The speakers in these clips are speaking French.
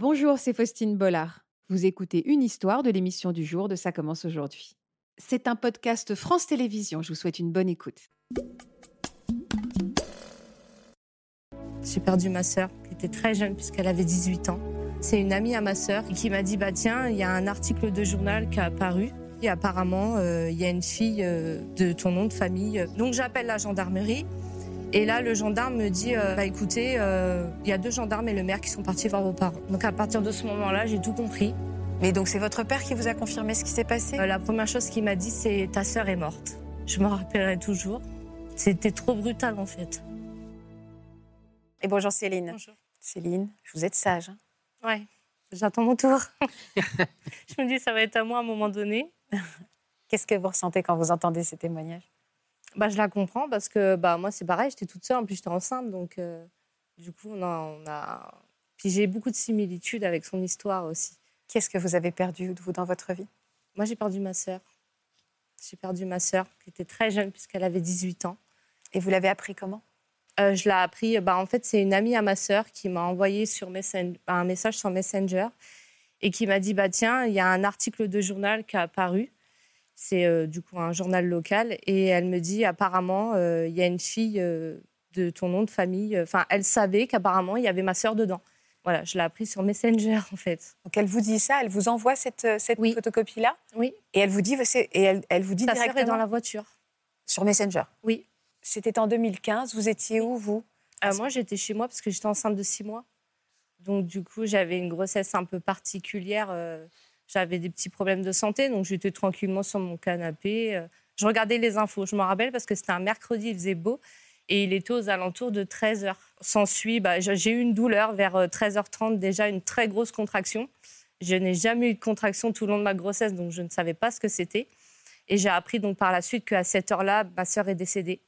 Bonjour, c'est Faustine Bollard. Vous écoutez une histoire de l'émission du jour de Ça commence aujourd'hui. C'est un podcast France Télévisions. Je vous souhaite une bonne écoute. J'ai perdu ma sœur, qui était très jeune puisqu'elle avait 18 ans. C'est une amie à ma sœur qui m'a dit bah tiens, il y a un article de journal qui a apparu. Et apparemment, euh, il y a une fille euh, de ton nom de famille. Donc j'appelle la gendarmerie. Et là, le gendarme me dit euh, bah écoutez, il y a deux gendarmes et le maire qui sont partis voir vos parents. Donc à partir de ce moment-là, j'ai tout compris. Mais donc c'est votre père qui vous a confirmé ce qui s'est passé? La première chose qu'il m'a dit, c'est ta sœur est morte. Je me rappellerai toujours. C'était trop brutal en fait. Et bonjour Céline. Bonjour. Céline, vous êtes sage. Hein? Ouais, j'attends mon tour. je me dis ça va être à moi à un moment donné. Qu'est-ce que vous ressentez quand vous entendez ces témoignages? Bah, je la comprends parce que bah, moi, c'est pareil, j'étais toute seule, en plus j'étais enceinte, donc euh, du coup, on a, on a... Puis j'ai beaucoup de similitudes avec son histoire aussi. Qu'est-ce que vous avez perdu, vous, dans votre vie? Moi, j'ai perdu ma sœur. J'ai perdu ma sœur, qui était très jeune, puisqu'elle avait 18 ans. Et vous l'avez appris comment? Euh, je l'ai appris, bah, en fait, c'est une amie à ma sœur qui m'a envoyé sur Messen- un message sur Messenger et qui m'a dit bah, Tiens, il y a un article de journal qui a apparu. C'est euh, du coup un journal local. Et elle me dit apparemment, euh, il y a une fille euh, de ton nom de famille. Enfin, elle savait qu'apparemment, il y avait ma sœur dedans. Voilà, je l'ai appris sur Messenger, en fait. Donc elle vous dit ça, elle vous envoie cette, cette Oui. photocopie-là Oui, et elle vous dit, et elle, elle vous dit ta sœur est directement dans la voiture. sur Messenger. Oui. C'était en 2015, vous étiez où vous? Euh, moi, j'étais chez moi parce que j'étais enceinte de six mois. Donc, du coup, j'avais une grossesse un peu particulière. euh, j'avais des petits problèmes de santé. Donc, j'étais tranquillement sur mon canapé. euh, je regardais les infos. Je me rappelle parce que c'était un mercredi, il faisait beau. Et il était aux alentours de 13h. S'ensuit, bah, j'ai eu une douleur vers euh, 13h30, déjà une très grosse contraction. Je n'ai jamais eu de contraction tout le long de ma grossesse, donc je ne savais pas ce que c'était. Et j'ai appris donc par la suite qu'à cette heure-là, ma sœur est décédée.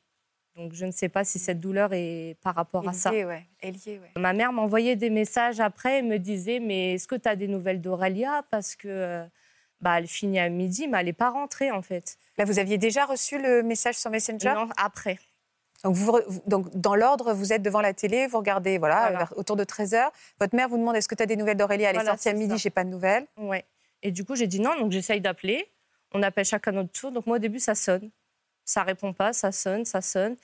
Donc je ne sais pas si cette douleur est par rapport à ça. Ouais. Est, ouais. Ma mère m'envoyait des messages après et me disait Mais est-ce que tu as des nouvelles d'Aurélia? Parce que euh, bah, elle finit à midi, mais elle n'est pas rentrée en fait. Là, vous aviez déjà reçu le message sur Messenger? Non, après. donc, vous, donc, dans l'ordre, vous êtes devant la télé, vous regardez, voilà, Voilà. vers- autour de 13h. Votre mère vous demande est-ce que tu as des nouvelles d'Aurélie Elle est Voilà, sortie à midi, j'ai pas de nouvelles. Ouais. Et du coup, j'ai dit non, donc j'essaye d'appeler. On appelle chacun notre tour. Donc moi, au début, ça sonne. Ça répond pas, ça sonne, ça sonne.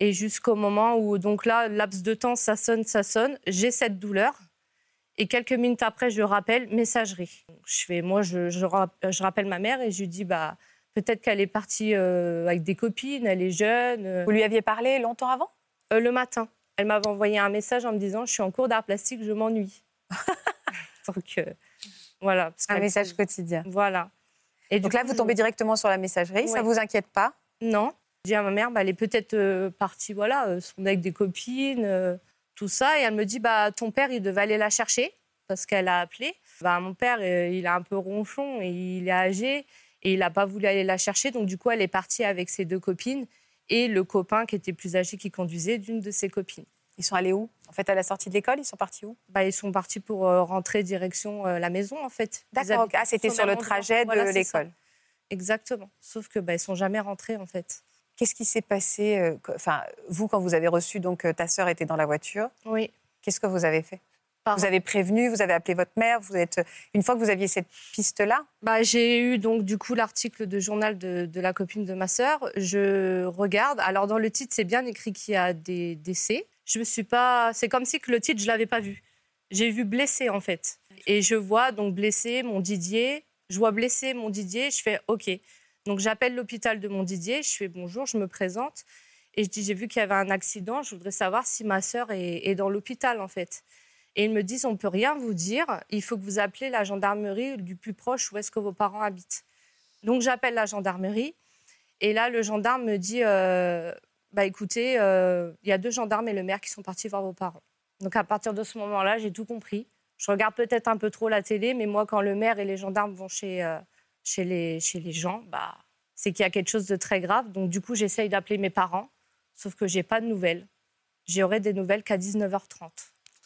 Et jusqu'au moment où, donc là, laps de temps, ça sonne, ça sonne. J'ai cette douleur. Et quelques minutes après, je rappelle messagerie. Je fais, moi, je, je, rap- je rappelle ma mère et je lui dis, bah, peut-être qu'elle est partie euh, avec des copines, elle est jeune. euh, Vous lui aviez parlé longtemps avant? Euh, le matin, elle m'avait envoyé un message en me disant, je suis en cours d'art plastique, je m'ennuie. donc euh, voilà. parce Un message quotidien. Voilà. Et Donc là, vous tombez directement sur la messagerie, ça Ouais. vous inquiète pas Non. Je dis à ma mère, bah, elle est peut-être euh, partie, voilà, euh, son- avec des copines, euh, tout ça. Et elle me dit, bah, ton père, il devait aller la chercher parce qu'elle a appelé. Bah, mon père, il est un peu ronchon et il est âgé et il n'a pas voulu aller la chercher. Donc, du coup, elle est partie avec ses deux copines et le copain qui était plus âgé qui conduisait d'une de ses copines. Ils sont allés où? En fait, à la sortie de l'école, ils sont partis où? Bah, ils sont partis pour rentrer direction la maison, en fait. D'accord, ah, c'était sur le trajet de Voilà, l'école. Exactement. Sauf que bah, ils sont jamais rentrés, en fait. Qu'est-ce qui s'est passé euh, Enfin, vous, quand vous avez reçu, donc euh, ta sœur était dans la voiture, Oui. qu'est-ce que vous avez fait? Vous avez prévenu, vous avez appelé votre mère, vous êtes une fois que vous aviez cette piste-là, Bah, j'ai eu donc du coup l'article de journal de, de la copine de ma sœur. Je regarde. Alors dans le titre, c'est bien écrit qu'il y a des décès. Je me suis pas. C'est comme si que le titre, je l'avais pas vu. J'ai vu blessé en fait. Et je vois donc blessé mon Didier. Je vois blessé mon Didier. Je fais OK. Donc j'appelle l'hôpital de mon Didier. Je fais bonjour. Je me présente et je dis j'ai vu qu'il y avait un accident. Je voudrais savoir si ma sœur est, dans l'hôpital en fait. Et ils me disent, on peut rien vous dire, il faut que vous appelez la gendarmerie du plus proche où est-ce que vos parents habitent. Donc j'appelle la gendarmerie, et là le gendarme me dit, euh, bah écoutez, euh, il y a deux gendarmes et le maire qui sont partis voir vos parents. Donc à partir de ce moment-là, j'ai tout compris. Je regarde peut-être un peu trop la télé, mais moi quand le maire et les gendarmes vont chez, euh, chez, les, chez les gens, bah, c'est qu'il y a quelque chose de très grave. Donc du coup, j'essaye d'appeler mes parents, sauf que j'ai pas de nouvelles. J'aurai des nouvelles qu'à 19h30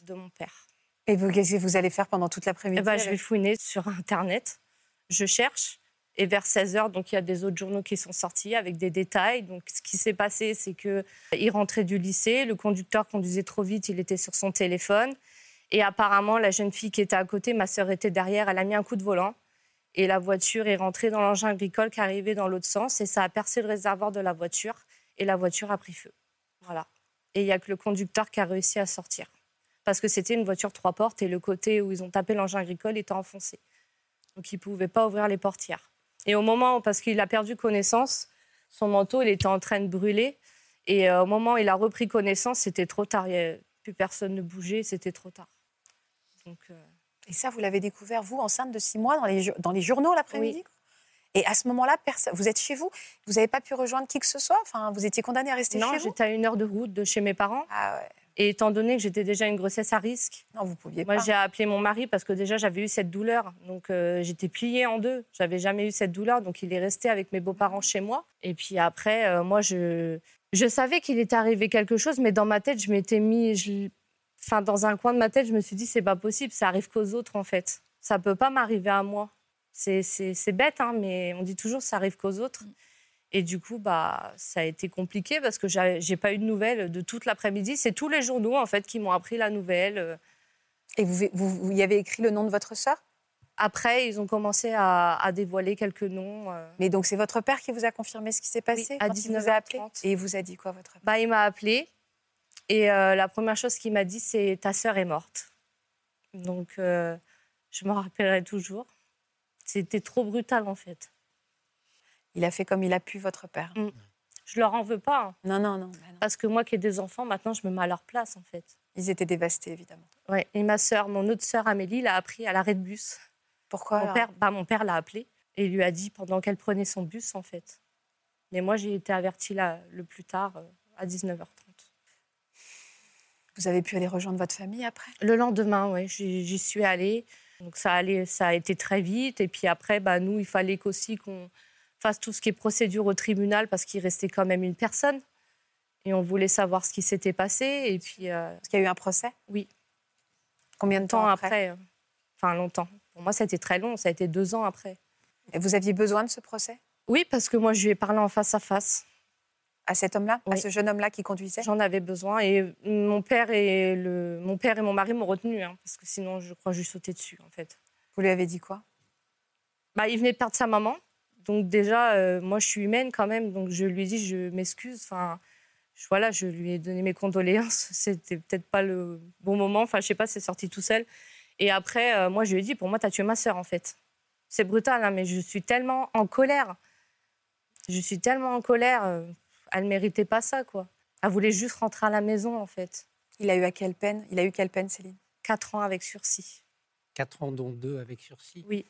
de mon père. et vous, qu'est-ce que vous allez faire pendant toute l'après-midi ben, je vais fouiner sur Internet. Je cherche. Et vers 16h, donc il y a des autres journaux qui sont sortis avec des détails. Donc ce qui s'est passé, c'est que il rentrait du lycée, le conducteur conduisait trop vite, il était sur son téléphone Et apparemment, la jeune fille qui était à côté, ma sœur était derrière, elle a mis un coup de volant. Et la voiture est rentrée dans l'engin agricole qui arrivait dans l'autre sens. Et ça a percé le réservoir de la voiture. Et la voiture a pris feu. Voilà. Et il n'y a que le conducteur qui a réussi à sortir. Parce que c'était une voiture trois portes et le côté où ils ont tapé l'engin agricole était enfoncé. Donc il ne pouvait pas ouvrir les portières. Et au moment, parce qu'il a perdu connaissance, son manteau, il était en train de brûler. Et euh, au moment où il a repris connaissance, c'était trop tard. plus personne ne bougeait, c'était trop tard. Donc, euh, Et ça, vous l'avez découvert, vous, enceinte de six mois, dans les, dans les journaux l'après-midi Et à ce moment-là, vous êtes chez vous Vous n'avez pas pu rejoindre qui que ce soit? Enfin, Vous étiez condamné à rester chez vous? Non, j'étais à une heure de route de chez mes parents. Ah ouais. Et étant donné que j'étais déjà une grossesse à risque, non, vous pouviez moi j'ai appelé mon mari parce que déjà j'avais eu cette douleur. Donc euh, j'étais pliée en deux. J'avais jamais eu cette douleur. Donc il est resté avec mes beaux-parents chez moi. Et puis après, euh, moi je, je savais qu'il était arrivé quelque chose, mais dans ma tête, je m'étais mis. Je... Enfin, dans un coin de ma tête, je me suis dit, c'est pas possible, ça arrive qu'aux autres en fait. Ça peut pas m'arriver à moi. C'est bête, hein, mais on dit toujours ça arrive qu'aux autres. Mm. Et du coup, bah, ça a été compliqué parce que j'ai pas eu de nouvelles de toute l'après-midi. C'est tous les journaux en fait qui m'ont appris la nouvelle. Et vous, vous, y avez écrit le nom de votre sœur? Après, ils ont commencé à, dévoiler quelques noms. Euh. Mais donc c'est votre père qui vous a confirmé ce qui s'est passé à 19 h appelé? Et il vous a dit quoi votre père? Bah, Il m'a appelé et euh, la première chose qu'il m'a dit c'est ta sœur est morte. Donc euh, je m'en rappellerai toujours. C'était trop brutal en fait. Il a fait comme il a pu, votre père. Mm. Je leur en veux pas. Hein. Non, non, non, Parce que moi qui ai des enfants, maintenant, je me mets à leur place, en fait. Ils étaient dévastés, évidemment. Oui. Et ma sœur, mon autre sœur Amélie, l'a appris à l'arrêt de bus. Pourquoi Mon père, bah, mon père l'a appelée et lui a dit pendant qu'elle prenait son bus, en fait. Mais moi, j'ai été avertie là, le plus tard, euh, à 19h30. Vous avez pu aller rejoindre votre famille après? Le lendemain, oui, j'y suis allée. Donc ça, allait, ça a été très vite. Et puis après, bah, nous, il fallait qu'aussi qu'on fasse tout ce qui est procédure au tribunal parce qu'il restait quand même une personne. Et on voulait savoir ce qui s'était passé. Et puis. Euh... Parce qu'il y a eu un procès? Oui. Combien de temps, après, euh, Enfin, longtemps. Pour moi, ça a été très long. Ça a été deux ans après. Et vous aviez besoin de ce procès? Oui, parce que moi, je lui ai parlé en face à face. À cet homme-là À ce jeune homme-là qui conduisait? J'en avais besoin. Et mon père et, le... mon, père et mon mari m'ont retenu. Hein, parce que sinon, je crois que je sautais dessus, en fait. Vous lui avez dit quoi? Bah, Il venait de perdre sa maman. Donc déjà, euh, moi, je suis humaine quand même, donc je lui ai dit, je m'excuse. Enfin, je, voilà, je lui ai donné mes condoléances. C'était peut-être pas le bon moment. Enfin, je sais pas, c'est sorti tout seul. Et après, euh, moi, je lui ai dit, pour moi, tu as tué ma sœur, en fait. C'est brutal, hein, mais je suis tellement en colère. Je suis tellement en colère. Elle méritait pas ça, quoi. Elle voulait juste rentrer à la maison, en fait. Il a eu à quelle peine Il a eu quelle peine, Céline? Quatre ans avec sursis. Quatre ans, dont deux avec sursis Oui.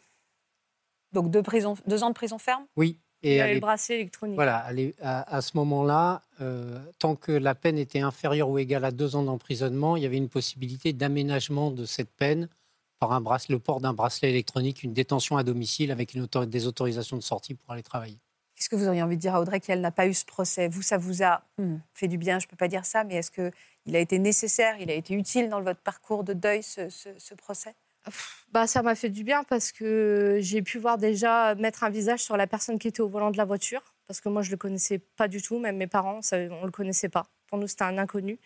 Donc deux, prison, deux ans de prison ferme? Oui. Et il le bracelet électronique. Voilà, à, à ce moment-là, euh, tant que la peine était inférieure ou égale à deux ans d'emprisonnement, il y avait une possibilité d'aménagement de cette peine par un bracelet, le port d'un bracelet électronique, une détention à domicile avec une des autorisations de sortie pour aller travailler. Qu'est-ce que vous auriez envie de dire à Audrey qu'elle n'a pas eu ce procès? Vous, ça vous a hmm, fait du bien, je ne peux pas dire ça, mais est-ce qu'il a été nécessaire, il a été utile dans votre parcours de deuil, ce procès? Bah, ça m'a fait du bien parce que j'ai pu voir déjà mettre un visage sur la personne qui était au volant de la voiture. Parce que moi, je ne le connaissais pas du tout, même mes parents, on ne le connaissait pas. Pour nous, c'était un inconnu.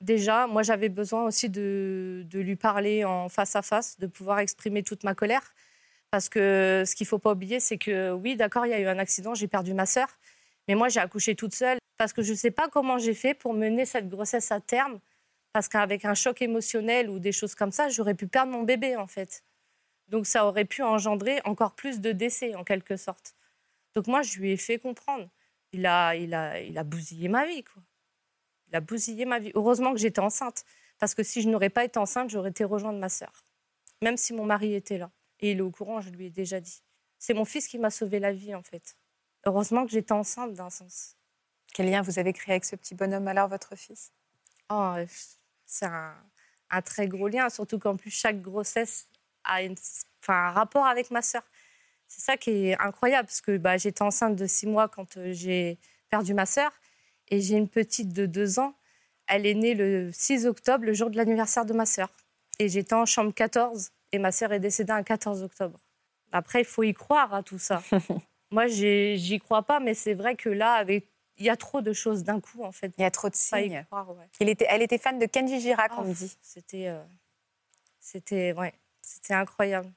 Déjà, moi, j'avais besoin aussi de, de, lui parler en face à face, de pouvoir exprimer toute ma colère. Parce que ce qu'il ne faut pas oublier, c'est que oui, d'accord, il y a eu un accident, j'ai perdu ma sœur. Mais moi, j'ai accouché toute seule parce que je ne sais pas comment j'ai fait pour mener cette grossesse à terme parce qu'avec un choc émotionnel ou des choses comme ça, j'aurais pu perdre mon bébé, en fait. Donc ça aurait pu engendrer encore plus de décès, en quelque sorte. Donc moi, je lui ai fait comprendre. Il a, il a, il a bousillé ma vie, quoi. Il a bousillé ma vie. Heureusement que j'étais enceinte, parce que si je n'aurais pas été enceinte, j'aurais été rejoindre ma sœur, même si mon mari était là. Et il est au courant, je lui ai déjà dit. C'est mon fils qui m'a sauvé la vie, en fait. Heureusement que j'étais enceinte, d'un sens. Quel lien vous avez créé avec ce petit bonhomme, alors, votre fils? Oh, c'est un, très gros lien, surtout qu'en plus, chaque grossesse a un rapport avec ma sœur. C'est ça qui est incroyable, parce que bah, j'étais enceinte de six mois quand euh, j'ai perdu ma sœur, et j'ai une petite de deux ans. Elle est née le 6 octobre, le jour de l'anniversaire de ma sœur. Et j'étais en chambre 14, et ma sœur est décédée un 14 octobre. Après, il faut y croire à tout ça. Moi, j'y crois pas, mais c'est vrai que là, avec il y a trop de choses d'un coup, en fait. Il y a trop de signes. était, elle était fan de Kenji Girac, on me oh, dit. C'était. Euh, C'était ouais, c'était incroyable.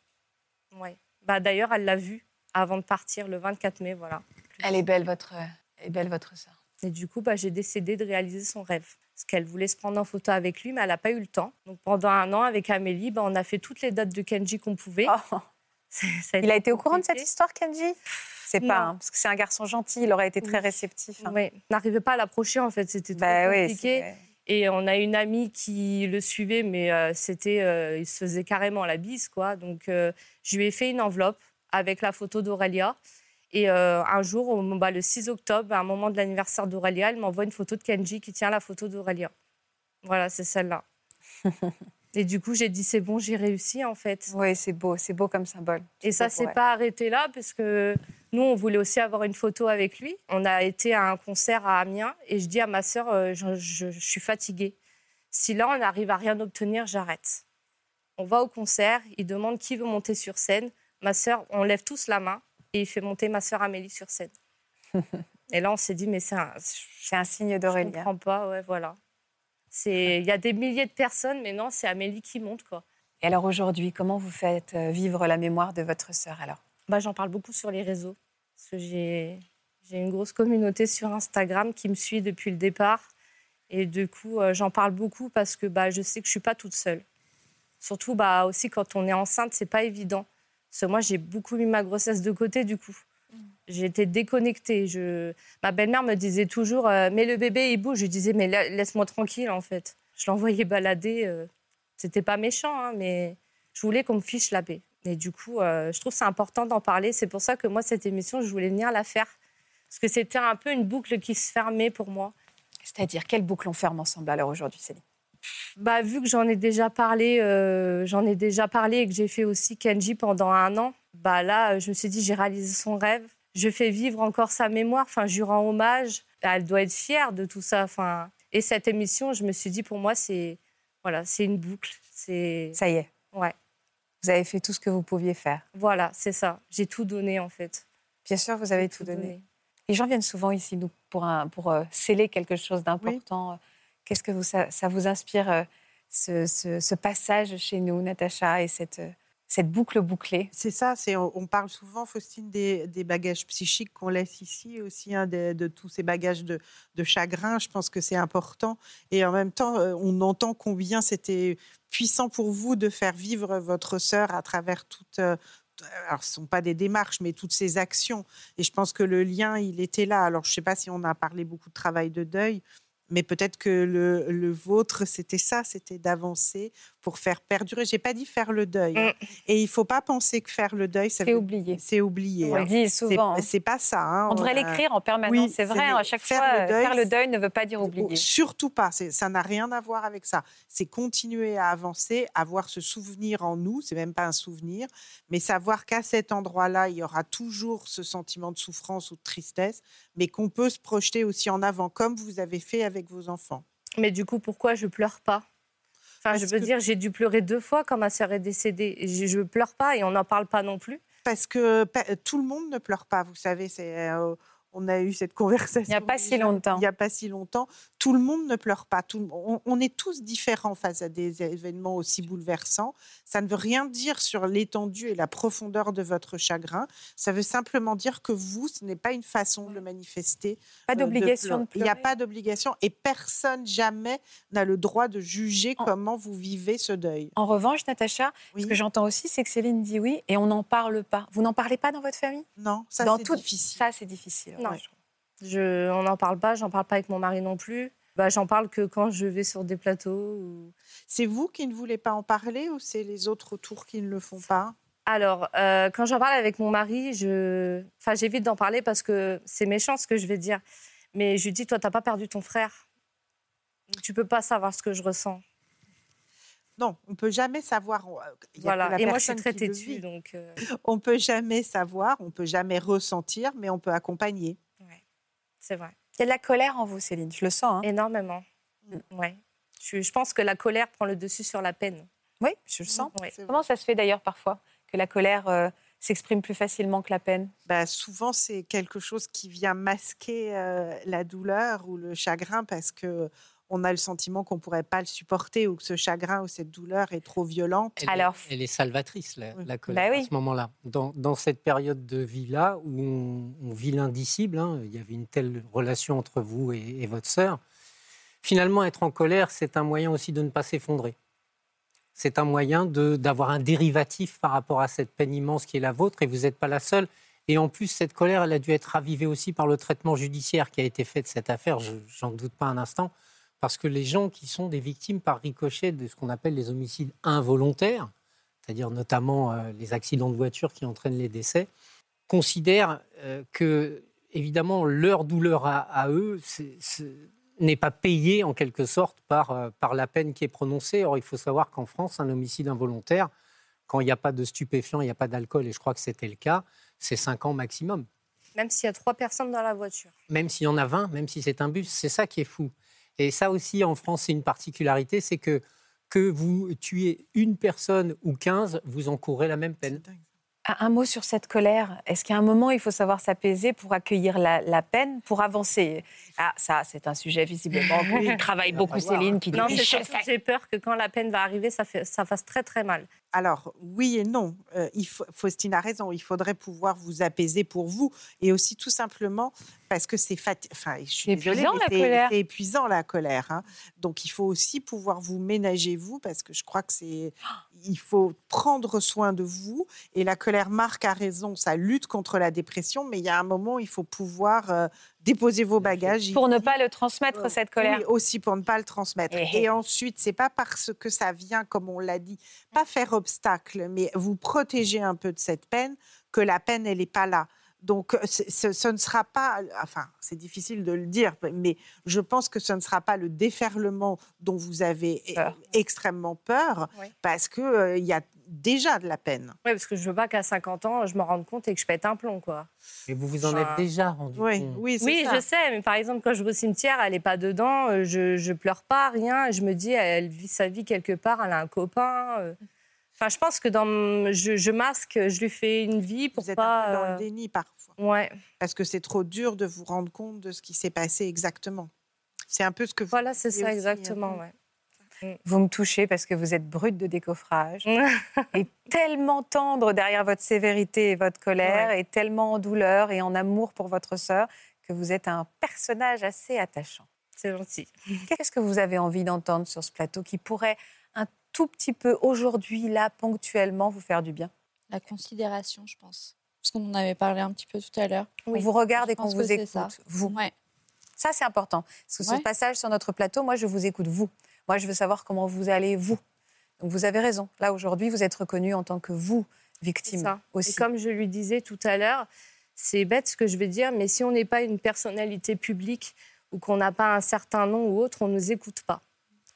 Ouais. Bah, D'ailleurs, elle l'a vu avant de partir le 24 mai. Voilà. Elle est belle, votre, elle est belle, votre sœur. Et du coup, bah, j'ai décidé de réaliser son rêve. Parce qu'elle voulait se prendre en photo avec lui, mais elle n'a pas eu le temps. Donc pendant un an, avec Amélie, bah, on a fait toutes les dates de Kenji qu'on pouvait. Oh. Il a été au courant de cette histoire, Kenji? C'est pas, hein, parce que c'est un garçon gentil, il aurait été très réceptif. hein. Oui, on n'arrivait pas à l'approcher en fait, c'était trop Bah oui, compliqué. Et on a une amie qui le suivait, mais euh, c'était, euh, il se faisait carrément la bise, quoi. Donc, euh, je lui ai fait une enveloppe avec la photo d'Aurélia. Et euh, un jour, au, bah, le 6 octobre, à un moment de l'anniversaire d'Aurélia, elle m'envoie une photo de Kenji qui tient la photo d'Aurélia. Voilà, c'est celle-là. Et du coup, j'ai dit, c'est bon, j'ai réussi, en fait. Oui, c'est beau, c'est beau comme symbole. Et ça s'est pas arrêté là, parce que nous, on voulait aussi avoir une photo avec lui. On a été à un concert à Amiens, et je dis à ma sœur, euh, je, je- je suis fatiguée. Si là, on n'arrive à rien obtenir, j'arrête. On va au concert, il demande qui veut monter sur scène. Ma sœur, on lève tous la main, et il fait monter ma sœur Amélie sur scène. et là, on s'est dit, mais c'est un... C'est un signe Je d'Aurélia. comprends pas, ouais, voilà. C'est- Il y a des milliers de personnes, mais non, c'est Amélie qui monte, quoi. Et alors aujourd'hui, comment vous faites euh, vivre la mémoire de votre sœur alors? Bah, J'en parle beaucoup sur les réseaux. Parce que j'ai j'ai une grosse communauté sur Instagram qui me suit depuis le départ. Et du coup, euh, j'en parle beaucoup parce que bah, je sais que je ne suis pas toute seule. Surtout bah, aussi quand on est enceinte, c'est pas évident. Parce que moi, j'ai beaucoup mis ma grossesse de côté du coup. J'ai été déconnectée. Je... Ma belle-mère me disait toujours euh, Mais le bébé, il bouge. Je disais Mais la- laisse-moi tranquille en fait. Je l'envoyais balader. euh, C'était pas méchant, hein, mais je voulais qu'on me fiche la paix. Et du coup, euh, je trouve que c'est important d'en parler. C'est pour ça que moi, cette émission, je voulais venir la faire. Parce que c'était un peu une boucle qui se fermait pour moi. C'est-à-dire, quelle boucle on ferme ensemble alors aujourd'hui, Céline? Bah, vu que j'en ai déjà parlé, euh, j'en ai déjà parlé et que j'ai fait aussi Kenji pendant un an, bah là, je me suis dit, j'ai réalisé son rêve. Je fais vivre encore sa mémoire. Enfin, je lui rends hommage. Elle doit être fière de tout ça. Enfin, et cette émission, je me suis dit, pour moi, c'est voilà, c'est une boucle. C'est Ça y est, ouais, vous avez fait tout ce que vous pouviez faire. voilà, c'est ça. J'ai tout donné en fait. Bien sûr, vous avez tout donné. Les gens viennent souvent ici nous, pour, un, pour euh, sceller quelque chose d'important. Qu'est-ce que ça, vous inspire, euh, ce, passage chez nous, Natacha, et cette, euh, boucle bouclée? C'est ça, on parle souvent, Faustine, des, bagages psychiques qu'on laisse ici aussi, hein, de, tous ces bagages de, chagrin. Je pense que c'est important. Et en même temps, euh, on entend combien c'était puissant pour vous de faire vivre votre sœur à travers toutes. euh, alors, ce ne sont pas des démarches, mais toutes ces actions. Et je pense que le lien, il était là. Alors, je ne sais pas si on a parlé beaucoup de travail de deuil, mais peut-être que le, le vôtre, c'était ça, c'était d'avancer pour faire perdurer. J'ai pas dit faire le deuil. hein. Et il faut pas penser que faire le deuil, ça C'est veut- oublié. c'est oublier. On le hein. dit C'est- souvent. hein. C'est pas ça. hein. On devrait a- l'écrire en permanence, Oui, c'est vrai. c'est- hein, À chaque faire fois, le deuil, faire le deuil ne veut pas dire oublier. Surtout pas. C'est- Ça n'a rien à voir avec ça. C'est continuer à avancer, avoir ce souvenir en nous. C'est même pas un souvenir, mais savoir qu'à cet endroit-là, il y aura toujours ce sentiment de souffrance ou de tristesse, mais qu'on peut se projeter aussi en avant, comme vous avez fait avec vos enfants. Mais du coup, pourquoi je pleure pas? Enfin, je veux que- dire, j'ai dû pleurer deux fois quand ma sœur est décédée. Je, je pleure pas et on n'en parle pas non plus. Parce que tout le monde ne pleure pas, vous savez. C'est, euh, on a eu cette conversation. Il n'y a pas si longtemps. Il n'y a pas si longtemps. Tout le monde ne pleure pas. Tout on, on est tous différents face à des événements aussi bouleversants. Ça ne veut rien dire sur l'étendue et la profondeur de votre chagrin. Ça veut simplement dire que vous, ce n'est pas une façon de le manifester. Pas euh, d'obligation de pleurer. Il n'y a pas d'obligation et personne jamais n'a le droit de juger En- comment vous vivez ce deuil. En revanche, Natacha, Oui. ce que j'entends aussi, c'est que Céline dit oui et on n'en parle pas. Vous n'en parlez pas dans votre famille? Non, ça Dans c'est tout- difficile. Ça, c'est difficile. Non. ouais. Je, on n'en parle pas, j'en parle pas avec mon mari non plus. Bah, j'en parle que quand je vais sur des plateaux. ou- C'est vous qui ne voulez pas en parler ou c'est les autres autour qui ne le font pas? Alors, euh, quand j'en parle avec mon mari, je... enfin, j'évite d'en parler parce que c'est méchant ce que je vais dire. Mais je lui dis, toi, t'as pas perdu ton frère. Tu peux pas savoir ce que je ressens. Non, on peut jamais savoir. on- il y a que Voilà. la Et moi, je suis très têtue, donc euh, On peut jamais savoir, on peut jamais ressentir, mais on peut accompagner. ouais, c'est vrai. Il y a de la colère en vous, Céline, je le sens. hein. Énormément. Ouais. Je, je pense que la colère prend le dessus sur la peine. Oui, je le sens. Ouais. C'est Comment ça se fait d'ailleurs parfois que la colère euh, s'exprime plus facilement que la peine? Bah, souvent, c'est quelque chose qui vient masquer euh, la douleur ou le chagrin parce que on a le sentiment qu'on ne pourrait pas le supporter ou que ce chagrin ou cette douleur est trop violente. Elle, Alors, est, elle est salvatrice, la, Oui. la colère, Bah oui. à ce moment-là. Dans, dans cette période de vie-là, où on, on vit l'indicible, hein, il y avait une telle relation entre vous et, et votre sœur, finalement, être en colère, c'est un moyen aussi de ne pas s'effondrer. C'est un moyen de- d'avoir un dérivatif par rapport à cette peine immense qui est la vôtre, et vous n'êtes pas la seule. Et en plus, cette colère, elle a dû être ravivée aussi par le traitement judiciaire qui a été fait de cette affaire, je j'en doute pas un instant, parce que les gens qui sont des victimes par ricochet de ce qu'on appelle les homicides involontaires, c'est-à-dire notamment euh, les accidents de voiture qui entraînent les décès, considèrent euh, que, évidemment, leur douleur à, à eux n'est pas payée en quelque sorte par, euh, par la peine qui est prononcée. Or, il faut savoir qu'en France, un homicide involontaire, quand il n'y a pas de stupéfiants, il n'y a pas d'alcool, et je crois que c'était le cas, c'est 5 ans maximum. Même s'il y a trois personnes dans la voiture. Même s'il y en a 20, même si c'est un bus, c'est ça qui est fou. Et ça aussi, en France, c'est une particularité, c'est que que vous tuez une personne ou 15, vous encourez la même peine. Dingue. Un mot sur cette colère. Est-ce qu'à un moment, il faut savoir s'apaiser pour accueillir la, la peine, pour avancer? Ah, ça, c'est un sujet visiblement qui travaille Il va beaucoup. Céline, qui Non, dit que j'ai peur que quand la peine va arriver, ça, fait, ça fasse très très mal. Alors, oui et non. Euh, il faut- Faustine a raison. Il faudrait pouvoir vous apaiser pour vous. Et aussi, tout simplement, parce que c'est fati- enfin, je suis C'est désolée, épuisant, mais la colère. C'est épuisant, la colère. hein. Donc, il faut aussi pouvoir vous ménager, vous, parce que je crois que c'est. Il faut prendre soin de vous. Et la colère, Marc a raison, ça lutte contre la dépression, mais il y a un moment, il faut pouvoir euh, déposer vos bagages. pour ne pas le transmettre, cette colère. Oui, aussi pour ne pas le transmettre. Eh, eh. Et ensuite, c'est pas parce que ça vient, comme on l'a dit, pas faire obstacle, mais vous protéger un peu de cette peine, que la peine, elle n'est pas là. Donc, c'est- ce, ce ne sera pas, enfin, c'est difficile de le dire, mais je pense que ce ne sera pas le déferlement dont vous avez e- Peur. extrêmement peur, Oui. parce qu'il il y a déjà de la peine. Oui, parce que je veux pas qu'à 50 ans, je me rende compte et que je pète un plomb, quoi. Et vous vous en Enfin, êtes déjà rendu Oui, compte. oui, Oui, ça. je sais, mais par exemple, quand je vais au cimetière, elle n'est pas dedans, euh, je, je pleure pas, rien. Je me dis, elle vit sa vie quelque part, elle a un copain. euh. Enfin, je pense que dans, je, je masque, je lui fais une vie pour Vous êtes pas. un peu dans euh, le déni parfois, Ouais, parce que c'est trop dur de vous rendre compte de ce qui s'est passé exactement. C'est un peu ce que vous voilà, c'est ça aussi, exactement. hein. Ouais. Vous me touchez parce que vous êtes brute de décoffrage et tellement tendre derrière votre sévérité et votre colère et tellement en douleur et en amour pour votre sœur que vous êtes un personnage assez attachant. C'est gentil. Qu'est-ce que vous avez envie d'entendre sur ce plateau qui pourrait tout petit peu aujourd'hui, là, ponctuellement, vous faire du bien? La considération, je pense. Parce qu'on en avait parlé un petit peu tout à l'heure. On vous regarde je et qu'on vous écoute. ça. Vous. Ouais. Ça, c'est important. Parce que ce Ouais. passage sur notre plateau, moi, je vous écoute, vous. Moi, je veux savoir comment vous allez, vous. Donc, vous avez raison. Là, aujourd'hui, vous êtes reconnu en tant que vous, victime ça. aussi. Et comme je lui disais tout à l'heure, c'est bête ce que je vais dire, mais si on n'est pas une personnalité publique ou qu'on n'a pas un certain nom ou autre, on ne nous écoute pas.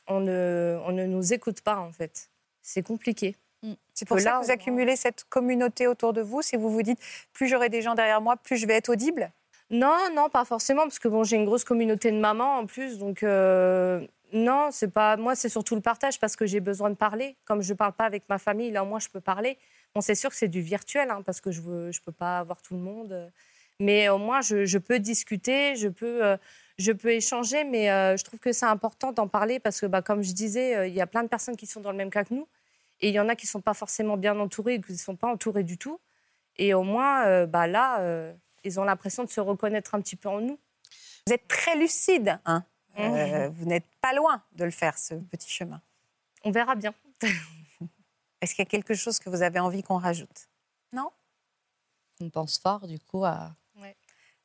On ne, on ne nous écoute pas, en fait. C'est compliqué. C'est pour que ça là, que vous on- accumulez cette communauté autour de vous. Si vous vous dites, plus j'aurai des gens derrière moi, plus je vais être audible. Non, non, pas forcément, parce que bon, j'ai une grosse communauté de mamans en plus, donc euh, non, c'est pas. Moi, c'est surtout le partage parce que j'ai besoin de parler. Comme je ne parle pas avec ma famille, là, au moins, je peux parler. Bon, c'est sûr que c'est du virtuel, hein, parce que je ne je peux pas avoir tout le monde, mais au moins, je, je peux discuter, je peux, euh, je peux échanger, mais euh, je trouve que c'est important d'en parler parce que, bah, comme je disais, euh, il y a plein de personnes qui sont dans le même cas que nous, et il y en a qui ne sont pas forcément bien entourées, qui ne sont pas entourées du tout, et au moins, euh, bah, là. euh, ils ont l'impression de se reconnaître un petit peu en nous. Vous êtes très lucide. Hein Mmh. Euh, vous n'êtes pas loin de le faire, ce petit chemin. On verra bien. Est-ce qu'il y a quelque chose que vous avez envie qu'on rajoute? Non? On pense fort, du coup, à.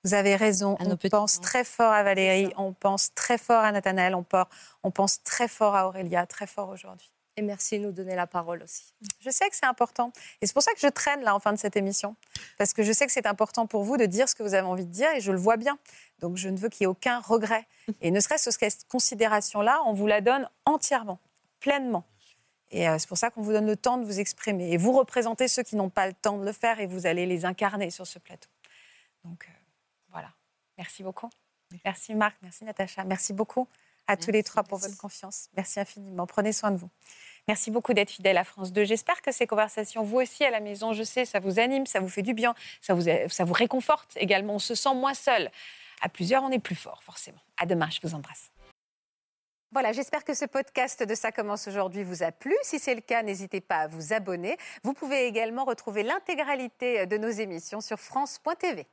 Vous avez raison. On pense très fort à Valérie, on pense très fort à Nathanaël, on, pense très fort à Aurélia, très fort aujourd'hui. Et merci de nous donner la parole aussi. Je sais que c'est important. Et c'est pour ça que je traîne là en fin de cette émission. Parce que je sais que c'est important pour vous de dire ce que vous avez envie de dire et je le vois bien. Donc je ne veux qu'il y ait aucun regret. Et ne serait-ce que cette considération-là, on vous la donne entièrement, pleinement. Et euh, c'est pour ça qu'on vous donne le temps de vous exprimer. Et vous représentez ceux qui n'ont pas le temps de le faire et vous allez les incarner sur ce plateau. Donc euh. Merci beaucoup. Merci Marc, merci Natacha. Merci beaucoup à tous les trois pour merci. votre confiance. Merci infiniment. Prenez soin de vous. Merci beaucoup d'être fidèle à France 2. J'espère que ces conversations, vous aussi à la maison, je sais, ça vous anime, ça vous fait du bien, ça vous, ça vous réconforte également. On se sent moins seul. À plusieurs, on est plus fort, forcément. À demain, je vous embrasse. Voilà, j'espère que ce podcast de Ça commence aujourd'hui vous a plu. Si c'est le cas, n'hésitez pas à vous abonner. Vous pouvez également retrouver l'intégralité de nos émissions sur France.tv.